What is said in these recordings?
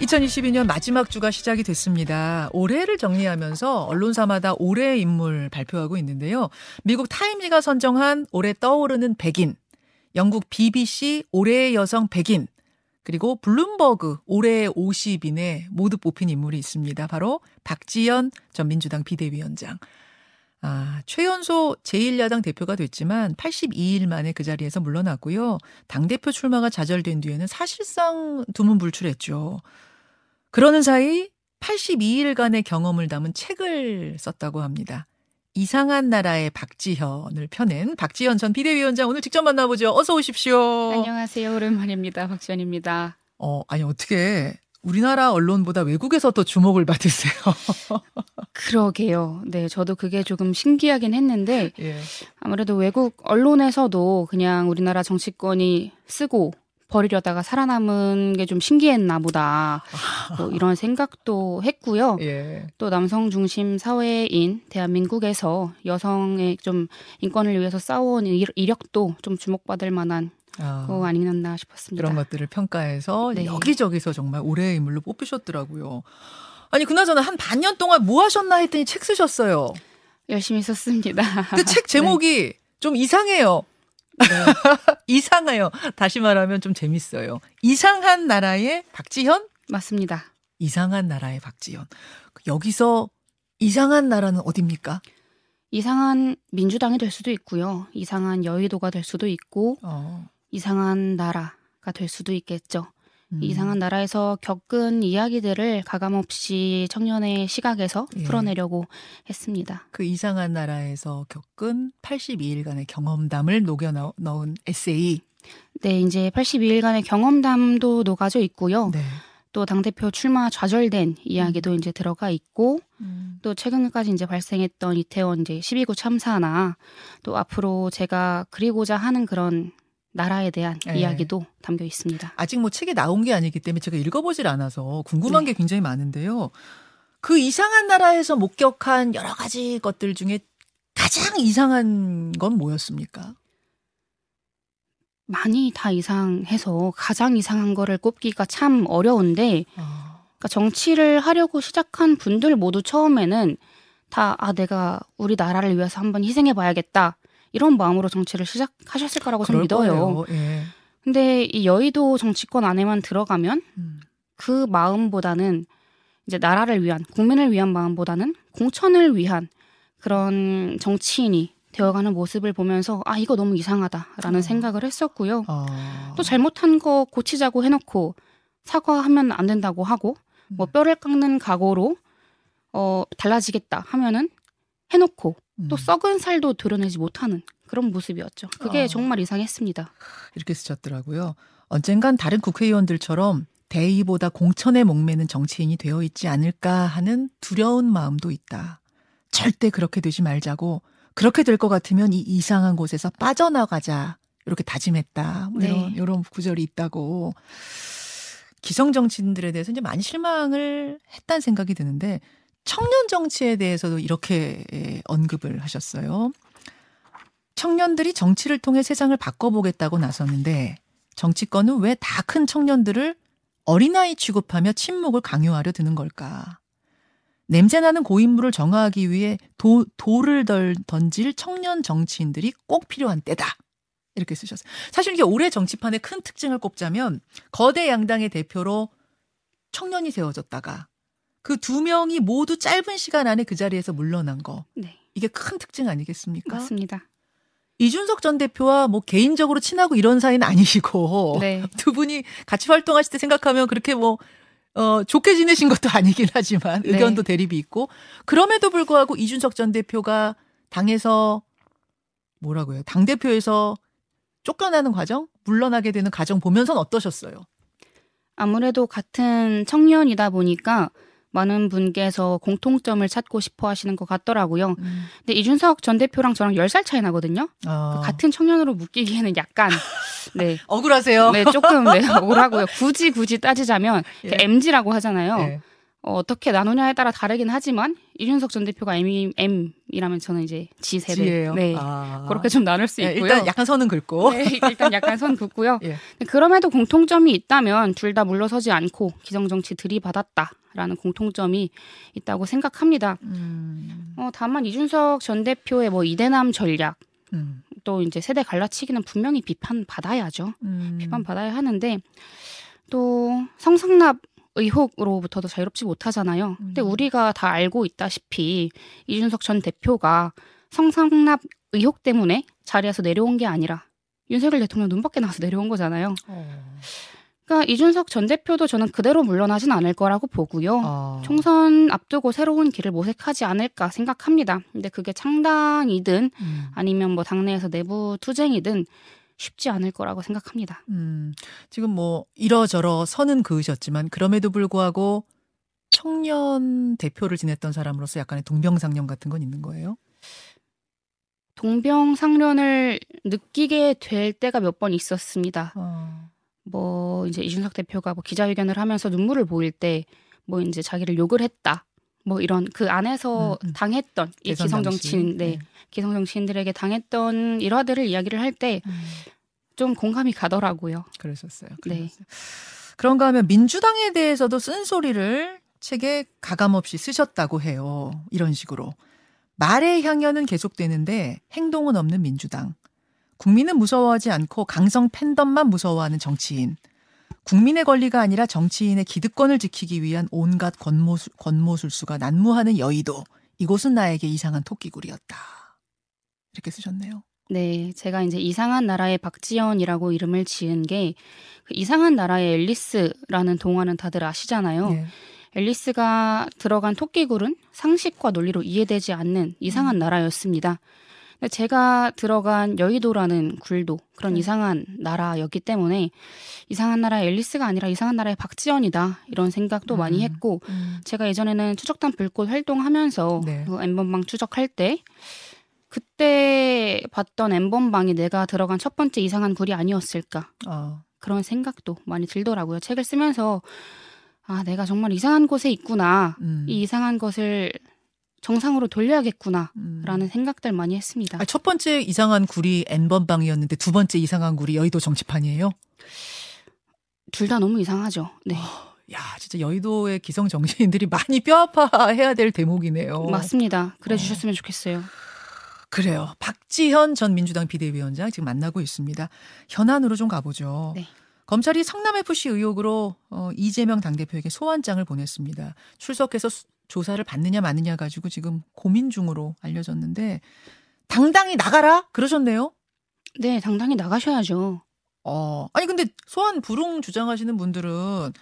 2022년 마지막 주가 시작이 됐습니다. 올해를 정리하면서 언론사마다 올해의 인물 발표하고 있는데요. 미국 타임지가 선정한 올해 떠오르는 백인, 영국 BBC 올해의 여성 백인, 그리고 블룸버그 올해의 50인에 모두 뽑힌 인물이 있습니다. 바로 박지연 전 민주당 비대위원장. 아, 최연소 제1야당 대표가 됐지만 82일 만에 그 자리에서 물러났고요. 당대표 출마가 좌절된 뒤에는 사실상 두문불출했죠. 그러는 사이 82일간의 경험을 담은 책을 썼다고 합니다. 이상한 나라의 박지현을 펴낸 박지현 전 비대위원장 오늘 직접 만나보죠. 어서 오십시오. 안녕하세요. 오랜만입니다. 박지현입니다. 어, 아니 어떻게 우리나라 언론보다 외국에서 더 주목을 받으세요? 그러게요. 네, 저도 그게 조금 신기하긴 했는데 예. 아무래도 외국 언론에서도 그냥 우리나라 정치권이 쓰고 버리려다가 살아남은 게 좀 신기했나 보다. 뭐 이런 생각도 했고요. 예. 또 남성 중심 사회인 대한민국에서 여성의 좀 인권을 위해서 싸워온 이력도 좀 주목받을 만한 아, 거 아니었나 싶었습니다. 그런 것들을 평가해서 네. 여기저기서 정말 올해의 인물로 뽑히셨더라고요. 아니 그나저나 한 반년 동안 뭐 하셨나 했더니 책 쓰셨어요. 열심히 썼습니다. 그 책 제목이 좀 이상해요. 네. 이상해요. 다시 말하면 좀 재밌어요. 이상한 나라의 박지현? 맞습니다. 이상한 나라의 박지현. 여기서 이상한 나라는 어딥니까? 이상한 민주당이 될 수도 있고요. 이상한 여의도가 될 수도 있고 어, 이상한 나라가 될 수도 있겠죠. 음. 이상한 나라에서 겪은 이야기들을 가감없이 청년의 시각에서 예. 풀어내려고 했습니다. 그 이상한 나라에서 겪은 82일간의 경험담을 녹여 넣- 넣은 에세이. 네, 이제 82일간의 경험담도 녹아져 있고요. 네. 또 당대표 출마 좌절된 이야기도 이제 들어가 있고 음. 또 최근까지 이제 발생했던 이태원 이제 12구 참사나 또 앞으로 제가 그리고자 하는 그런 나라에 대한 예. 이야기도 담겨 있습니다. 아직 뭐 책이 나온 게 아니기 때문에 제가 읽어보질 않아서 궁금한 네. 게 굉장히 많은데요. 그 이상한 나라에서 목격한 여러 가지 것들 중에 가장 이상한 건 뭐였습니까? 많이 다 이상해서 가장 이상한 거를 꼽기가 참 어려운데 아, 그러니까 정치를 하려고 시작한 분들 모두 처음에는 다 아 내가 우리 나라를 위해서 한번 희생해 봐야겠다 이런 마음으로 정치를 시작하셨을 거라고 저는 믿어요. 예. 근데 이 여의도 정치권 안에만 들어가면 음. 그 마음보다는 이제 나라를 위한 국민을 위한 마음보다는 공천을 위한 그런 정치인이 되어가는 모습을 보면서 아 이거 너무 이상하다라는 어. 생각을 했었고요. 아. 또 잘못한 거 고치자고 해놓고 사과하면 안 된다고 하고 뭐 음. 뼈를 깎는 각오로 어 달라지겠다 하면은 해놓고 또 음. 썩은 살도 도려내지 못하는 그런 모습이었죠. 그게 어. 정말 이상했습니다. 이렇게 쓰셨더라고요. 언젠간 다른 국회의원들처럼 대의보다 공천에 목매는 정치인이 되어 있지 않을까 하는 두려운 마음도 있다. 절대 그렇게 되지 말자고 그렇게 될 것 같으면 이 이상한 곳에서 빠져나가자 이렇게 다짐했다. 뭐 이런 네. 이런 구절이 있다고 기성 정치인들에 대해서 이제 많이 실망을 했다는 생각이 드는데 청년 정치에 대해서도 이렇게 예, 언급을 하셨어요. 청년들이 정치를 통해 세상을 바꿔보겠다고 나섰는데 정치권은 왜 다 큰 청년들을 어린아이 취급하며 침묵을 강요하려 드는 걸까? 냄새나는 고인물을 정화하기 위해 도, 돌을 덜 던질 청년 정치인들이 꼭 필요한 때다. 이렇게 쓰셨어요. 사실 이게 올해 정치판의 큰 특징을 꼽자면 거대 양당의 대표로 청년이 세워졌다가 그 두 명이 모두 짧은 시간 안에 그 자리에서 물러난 거. 네, 이게 큰 특징 아니겠습니까? 맞습니다. 이준석 전 대표와 뭐 개인적으로 친하고 이런 사이는 아니시고 네, 두 분이 같이 활동하실 때 생각하면 그렇게 뭐 어, 좋게 지내신 것도 아니긴 하지만 네. 의견도 대립이 있고 그럼에도 불구하고 이준석 전 대표가 당에서 뭐라고 해요? 당 대표에서 쫓겨나는 과정, 물러나게 되는 과정 보면서는 어떠셨어요? 아무래도 같은 청년이다 보니까 많은 분께서 공통점을 찾고 싶어 하시는 것 같더라고요. 근데 이준석 전 대표랑 저랑 10살 차이 나거든요. 어, 같은 청년으로 묶이기에는 약간 네. 억울하세요. 네, 조금 네, 억울하고요. 굳이 굳이 따지자면 예. MG라고 하잖아요. 예. 어, 어떻게 나누냐에 따라 다르긴 하지만 이준석 전 대표가 M, M이라면 저는 이제 G 세대. 네. 아. 그렇게 좀 나눌 수 네, 있고요. 일단 약간 선은 긋고. 네, 일단 약간 선 긋고요. 예. 그럼에도 공통점이 있다면 둘 다 물러서지 않고 기성정치 들이받았다 라는 공통점이 있다고 생각합니다. 음, 어, 다만 이준석 전 대표의 뭐 이대남 전략 음, 또 이제 세대 갈라치기는 분명히 비판 받아야죠. 음. 비판 받아야 하는데 또 성상납 의혹으로부터도 자유롭지 못하잖아요. 근데 음. 우리가 다 알고 있다시피 이준석 전 대표가 성상납 의혹 때문에 자리에서 내려온 게 아니라 윤석열 대통령 눈 밖에 나와서 내려온 거잖아요. 어. 그러니까 이준석 전 대표도 저는 그대로 물러나진 않을 거라고 보고요. 어. 총선 앞두고 새로운 길을 모색하지 않을까 생각합니다. 근데 그게 창당이든 음. 아니면 뭐 당내에서 내부 투쟁이든 쉽지 않을 거라고 생각합니다. 음, 지금 뭐 이러저러 선은 그으셨지만 그럼에도 불구하고 청년 대표를 지냈던 사람으로서 약간의 동병상련 같은 건 있는 거예요? 동병상련을 느끼게 될 때가 몇 번 있었습니다. 어. 뭐 이제 이준석 대표가 뭐 기자회견을 하면서 눈물을 보일 때 뭐 이제 자기를 욕을 했다. 뭐 이런 그 안에서 음, 음. 당했던 이 기성. 정치인, 네, 기성 정치인들에게 당했던 일화들을 이야기를 할 때좀 음, 공감이 가더라고요. 그러셨어요. 네. 그러셨어요. 그런가 하면 민주당에 대해서도 쓴소리를 책에 가감없이 쓰셨다고 해요. 이런 식으로. 말의 향연은 계속되는데 행동은 없는 민주당. 국민은 무서워하지 않고 강성 팬덤만 무서워하는 정치인. 국민의 권리가 아니라 정치인의 기득권을 지키기 위한 온갖 권모술, 권모술수가 난무하는 여의도. 이곳은 나에게 이상한 토끼굴이었다. 이렇게 쓰셨네요. 네, 제가 이제 이상한 나라의 박지연이라고 이름을 지은 게 그 이상한 나라의 앨리스라는 동화는 다들 아시잖아요. 예. 앨리스가 들어간 토끼굴은 상식과 논리로 이해되지 않는 이상한 나라였습니다. 제가 들어간 여의도라는 굴도 그런 네. 이상한 나라였기 때문에 이상한 나라의 앨리스가 아니라 이상한 나라의 박지연이다 이런 생각도 많이 음. 했고 음. 제가 예전에는 추적단 불꽃 활동하면서 네. 그 엠번방 추적할 때 그때 봤던 엠번방이 내가 들어간 첫 번째 이상한 굴이 아니었을까 어. 그런 생각도 많이 들더라고요. 책을 쓰면서 아 내가 정말 이상한 곳에 있구나 음. 이 이상한 것을 정상으로 돌려야겠구나 음. 라는 생각들 많이 했습니다. 아, 첫 번째 이상한 굴이 N번방이었는데 두 번째 이상한 굴이 여의도 정치판이에요? 둘 다 너무 이상하죠. 네. 야, 진짜 여의도의 기성 정치인들이 많이 뼈아파해야 될 대목이네요. 맞습니다. 그래 어. 주셨으면 좋겠어요. 그래요. 박지현 전 민주당 비대위원장 지금 만나고 있습니다. 현안으로 좀 가보죠. 네. 검찰이 성남FC 의혹으로 어, 이재명 당대표에게 소환장을 보냈습니다. 출석해서 수- 조사를 받느냐 마느냐 가지고 지금 고민 중으로 알려졌는데 당당히 나가라 그러셨네요. 네, 당당히 나가셔야죠. 어, 아니 근데 소환 불응 주장하시는 분들은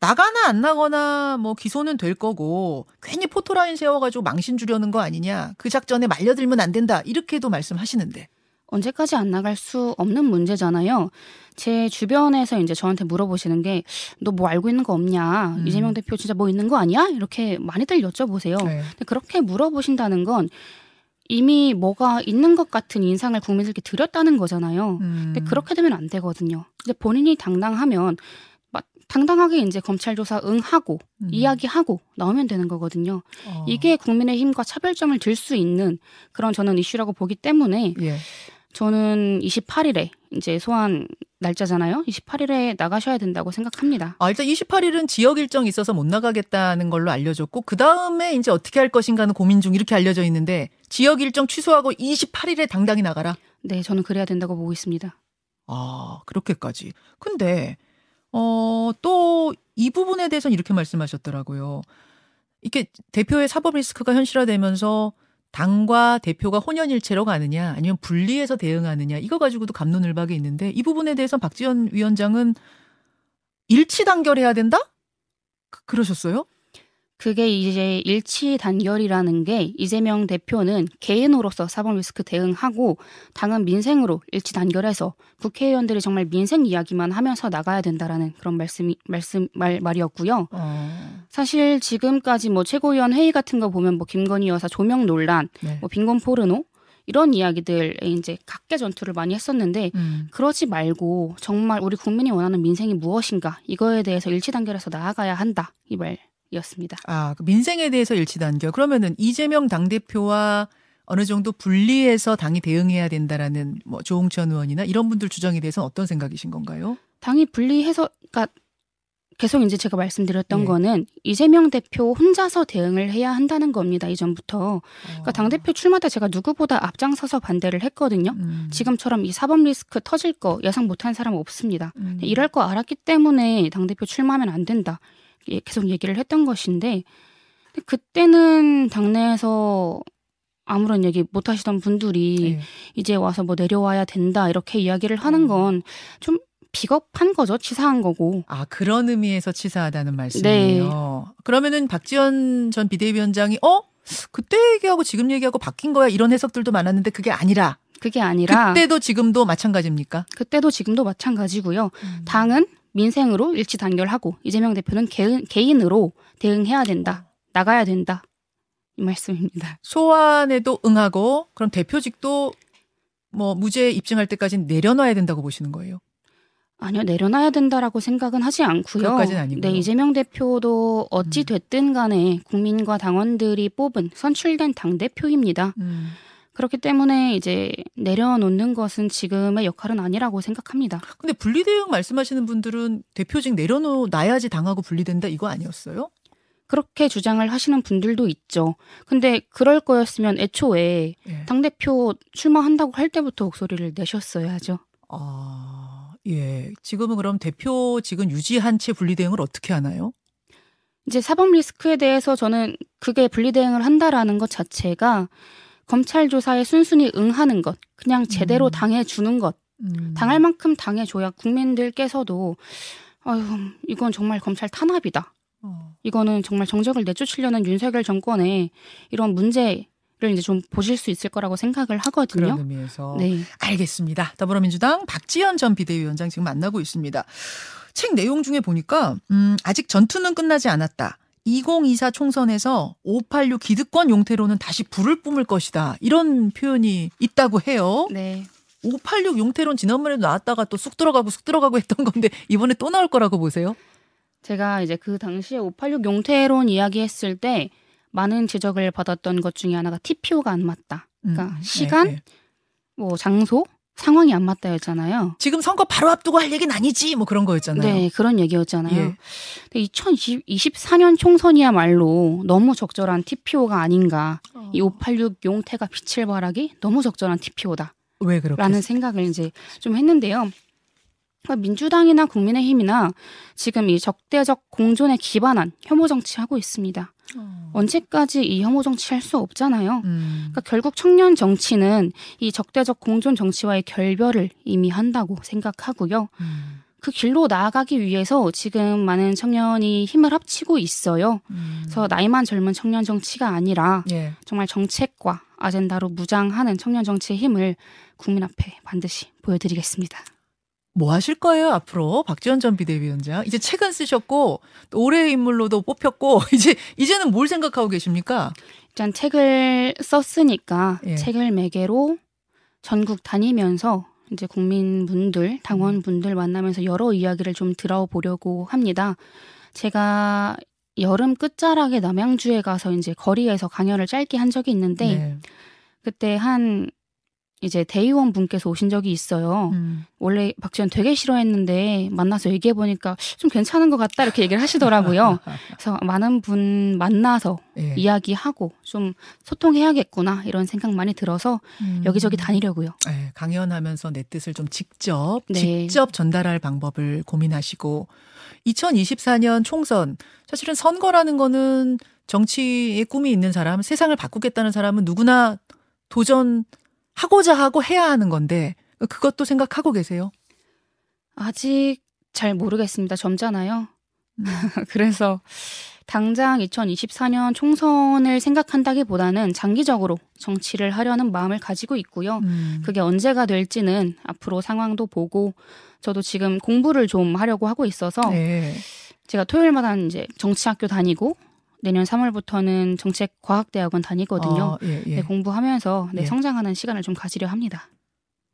나가나 안 나거나 뭐 기소는 될 거고 괜히 포토라인 세워가지고 망신 주려는 거 아니냐 그 작전에 말려들면 안 된다 이렇게도 말씀하시는데 언제까지 안 나갈 수 없는 문제잖아요. 제 주변에서 이제 저한테 물어보시는 게 너 뭐 알고 있는 거 없냐? 음. 이재명 대표 진짜 뭐 있는 거 아니야? 이렇게 많이들 여쭤보세요. 네. 근데 그렇게 물어보신다는 건 이미 뭐가 있는 것 같은 인상을 국민들께 드렸다는 거잖아요. 음. 근데 그렇게 되면 안 되거든요. 이제 본인이 당당하면 막 당당하게 이제 검찰 조사 응하고 음. 이야기하고 나오면 되는 거거든요. 어. 이게 국민의 힘과 차별점을 들 수 있는 그런 저는 이슈라고 보기 때문에 예. 저는 28일에 이제 소환 날짜잖아요. 28일에 나가셔야 된다고 생각합니다. 아, 일단 28일은 지역 일정이 있어서 못 나가겠다는 걸로 알려졌고 그 다음에 이제 어떻게 할 것인가는 고민 중 이렇게 알려져 있는데 지역 일정 취소하고 28일에 당당히 나가라. 네, 저는 그래야 된다고 보고 있습니다. 아, 그렇게까지. 근데, 어, 또 이 부분에 대해서는 이렇게 말씀하셨더라고요. 이게 대표의 사법 리스크가 현실화되면서 당과 대표가 혼연일체로 가느냐 아니면 분리해서 대응하느냐 이거 가지고도 감론을박이 있는데 이 부분에 대해서 박지원 위원장은 일치 단결해야 된다? 그- 그러셨어요? 그게 이제 일치 단결이라는 게 이재명 대표는 개인으로서 사법 리스크 대응하고 당은 민생으로 일치 단결해서 국회의원들이 정말 민생 이야기만 하면서 나가야 된다라는 그런 말씀이 말씀 말 말이었고요. 어, 사실 지금까지 뭐 최고위원 회의 같은 거 보면 뭐 김건희 여사 조명 논란, 네. 뭐 빈곤 포르노 이런 이야기들에 이제 각계 전투를 많이 했었는데 음, 그러지 말고 정말 우리 국민이 원하는 민생이 무엇인가 이거에 대해서 일치 단결해서 나아가야 한다 이 말 이었습니다. 아, 그 민생에 대해서 일치 단결. 그러면은 이재명 당 대표와 어느 정도 분리해서 당이 대응해야 된다라는 뭐 조홍천 의원이나 이런 분들 주장에 대해서는 어떤 생각이신 건가요? 당이 분리해서 그러니까 계속 이제 제가 말씀드렸던 예. 거는 이재명 대표 혼자서 대응을 해야 한다는 겁니다. 이전부터. 그러니까 당 대표 출마 때 제가 누구보다 앞장서서 반대를 했거든요. 음. 지금처럼 이 사법 리스크 터질 거 예상 못한 사람은 없습니다. 음. 이럴 거 알았기 때문에 당 대표 출마하면 안 된다. 예, 계속 얘기를 했던 것인데 그때는 당내에서 아무런 얘기 못 하시던 분들이 예. 이제 와서 뭐 내려와야 된다 이렇게 이야기를 하는 음. 건좀 비겁한 거죠. 치사한 거고. 아, 그런 의미에서 치사하다는 말씀이에요. 네. 그러면은 박지원 전 비대위원장이 어? 그때 얘기하고 지금 얘기하고 바뀐 거야 이런 해석들도 많았는데 그게 아니라 그게 아니라 그때도 지금도 마찬가지입니까? 그때도 지금도 마찬가지고요. 음. 당은 민생으로 일치 단결하고 이재명 대표는 개인, 개인으로 대응해야 된다. 나가야 된다. 이 말씀입니다. 소환에도 응하고 그럼 대표직도 뭐 무죄 입증할 때까지 내려놔야 된다고 보시는 거예요. 아니요, 내려놔야 된다라고 생각은 하지 않고요. 네, 이재명 대표도 어찌 음. 됐든 간에 국민과 당원들이 뽑은 선출된 당 대표입니다. 음. 그렇기 때문에 이제 내려놓는 것은 지금의 역할은 아니라고 생각합니다. 근데 분리 대응 말씀하시는 분들은 대표직 내려놔야지 당하고 분리된다 이거 아니었어요? 그렇게 주장을 하시는 분들도 있죠. 근데 그럴 거였으면 애초에 예. 당대표 출마한다고 할 때부터 목소리를 내셨어야죠. 아, 예. 지금은 그럼 대표직은 유지한 채 분리대응을 어떻게 하나요? 이제 사법 리스크에 대해서 저는 그게 분리대응을 한다라는 것 자체가 검찰 조사에 순순히 응하는 것, 그냥 제대로 음. 당해주는 것, 음. 당할 만큼 당해줘야 국민들께서도 아유 이건 정말 검찰 탄압이다. 어. 이거는 정말 정적을 내쫓으려는 윤석열 정권의 이런 문제 를 이제 좀 보실 수 있을 거라고 생각을 하거든요. 그런 의미에서 네. 알겠습니다. 더불어민주당 박지원 전 비대위원장 지금 만나고 있습니다. 책 내용 중에 보니까 음, 아직 전투는 끝나지 않았다. 2024 총선에서 586 기득권 용태로는 다시 불을 뿜을 것이다. 이런 표현이 있다고 해요. 네. 586 용태론 지난번에도 나왔다가 또 쑥 들어가고 쑥 들어가고 했던 건데 이번에 또 나올 거라고 보세요. 제가 이제 그 당시에 586 용태론 이야기했을 때 많은 지적을 받았던 것 중에 하나가 TPO가 안 맞다. 그러니까 음, 시간, 네, 네. 뭐 장소, 상황이 안 맞다였잖아요. 지금 선거 바로 앞두고 할 얘기는 아니지 뭐 그런 거였잖아요. 네, 그런 얘기였잖아요. 예. 근데 2024년 총선이야말로 너무 적절한 TPO가 아닌가. 어. 이586 용태가 빛을 발하기 너무 적절한 TPO다. 왜 그렇게 라는 생각을 이제 좀 했는데요. 그러니까 민주당이나 국민의힘이나 지금 이 적대적 공존에 기반한 혐오 정치하고 있습니다. 어. 언제까지 이 혐오 정치 할 수 없잖아요. 음. 그러니까 결국 청년 정치는 이 적대적 공존 정치와의 결별을 이미 한다고 생각하고요. 음. 그 길로 나아가기 위해서 지금 많은 청년이 힘을 합치고 있어요. 음. 그래서 나이만 젊은 청년 정치가 아니라 예. 정말 정책과 아젠다로 무장하는 청년 정치의 힘을 국민 앞에 반드시 보여드리겠습니다. 뭐 하실 거예요 앞으로 박지원 전 비대위원장 이제 책은 쓰셨고 또 올해의 인물로도 뽑혔고 이제 이제는 뭘 생각하고 계십니까? 일단 책을 썼으니까 예. 책을 매개로 전국 다니면서 이제 국민분들, 당원분들 만나면서 여러 이야기를 좀 들어보려고 합니다. 제가 여름 끝자락에 남양주에 가서 이제 거리에서 강연을 짧게 한 적이 있는데 네. 그때 한 이제 대의원 분께서 오신 적이 있어요. 음. 원래 박지원 되게 싫어했는데 만나서 얘기해 보니까 좀 괜찮은 것 같다 이렇게 얘기를 하시더라고요. 그래서 많은 분 만나서 예. 이야기하고 좀 소통해야겠구나 이런 생각 많이 들어서 음. 여기저기 다니려고요. 예, 강연하면서 내 뜻을 좀 직접 네. 직접 전달할 방법을 고민하시고 2024년 총선 사실은 선거라는 거는 정치의 꿈이 있는 사람, 세상을 바꾸겠다는 사람은 누구나 도전 하고자 하고 해야 하는 건데 그것도 생각하고 계세요? 아직 잘 모르겠습니다. 젊잖아요. 음. 그래서 당장 2024년 총선을 생각한다기보다는 장기적으로 정치를 하려는 마음을 가지고 있고요. 음. 그게 언제가 될지는 앞으로 상황도 보고 저도 지금 공부를 좀 하려고 하고 있어서 네. 제가 토요일마다 이제 정치학교 다니고 내년 3월부터는 정책과학대학원 다니거든요. 어, 예, 예. 네, 공부하면서 네, 예. 성장하는 시간을 좀 가지려 합니다.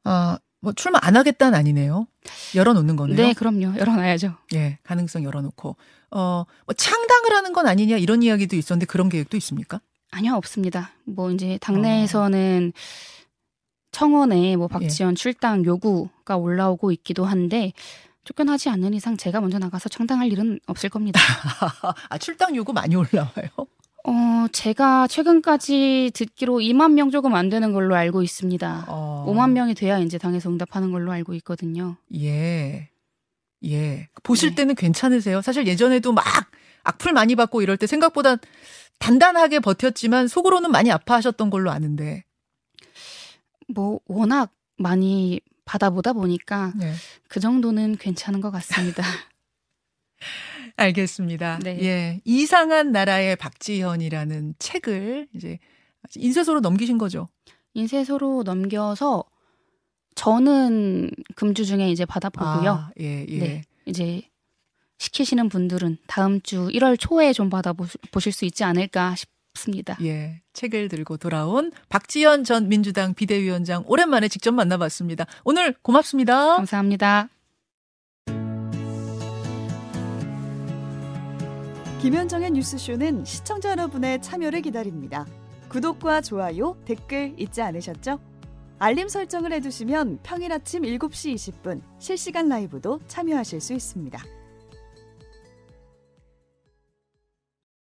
아, 뭐 출마 안 하겠다는 아니네요. 열어놓는 거네요. 네, 그럼요. 열어놔야죠. 예, 가능성 열어놓고 어, 뭐 창당을 하는 건 아니냐 이런 이야기도 있었는데 그런 계획도 있습니까? 아니요, 없습니다. 뭐 이제 당내에서는 청원에 뭐 박지원 예. 출당 요구가 올라오고 있기도 한데 쫓겨나지 않는 이상 제가 먼저 나가서 창당할 일은 없을 겁니다. 아 출당 요구 많이 올라와요. 어, 제가 최근까지 듣기로 2만 명 조금 안 되는 걸로 알고 있습니다. 어, 5만 명이 돼야 이제 당에서 응답하는 걸로 알고 있거든요. 예, 예. 보실 네. 때는 괜찮으세요? 사실 예전에도 막 악플 많이 받고 이럴 때 생각보다 단단하게 버텼지만 속으로는 많이 아파하셨던 걸로 아는데. 뭐 워낙 많이 받아보다 보니까 네. 그 정도는 괜찮은 것 같습니다. 알겠습니다. 네. 예. 이상한 나라의 박지현이라는 책을 이제 인쇄소로 넘기신 거죠. 인쇄소로 넘겨서 저는 금주 중에 이제 받아보고요. 아, 예, 예. 네. 이제 시키시는 분들은 다음 주 1월 초에 좀 받아보실 수 있지 않을까 싶습니다. 예. 책을 들고 돌아온 박지현 전 민주당 비대위원장 오랜만에 직접 만나봤습니다. 오늘 고맙습니다. 감사합니다. 김현정의 뉴스쇼는 시청자 여러분의 참여를 기다립니다. 구독과 좋아요, 댓글 잊지 않으셨죠? 알림 설정을 해두시면 평일 아침 7시 20분 실시간 라이브도 참여하실 수 있습니다.